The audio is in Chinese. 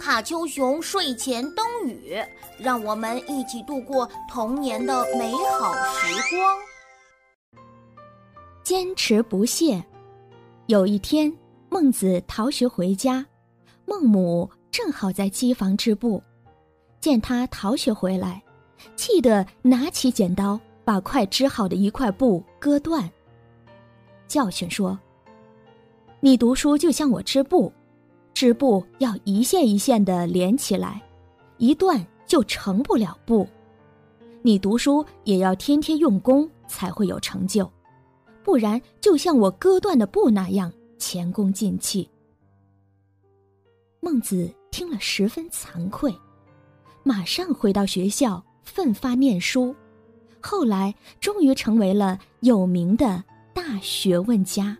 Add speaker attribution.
Speaker 1: 卡丘熊睡前灯语，让我们一起度过童年的美好时光。
Speaker 2: 坚持不懈。有一天，孟子逃学回家，孟母正好在机房织布，见他逃学回来，气得拿起剪刀，把快织好的一块布割断。教训说：“你读书就像我织布。”织布要一线一线的连起来，一断就成不了布。你读书也要天天用功，才会有成就，不然就像我割断的布那样前功尽弃。孟子听了十分惭愧，马上回到学校奋发念书，后来终于成为了有名的大学问家。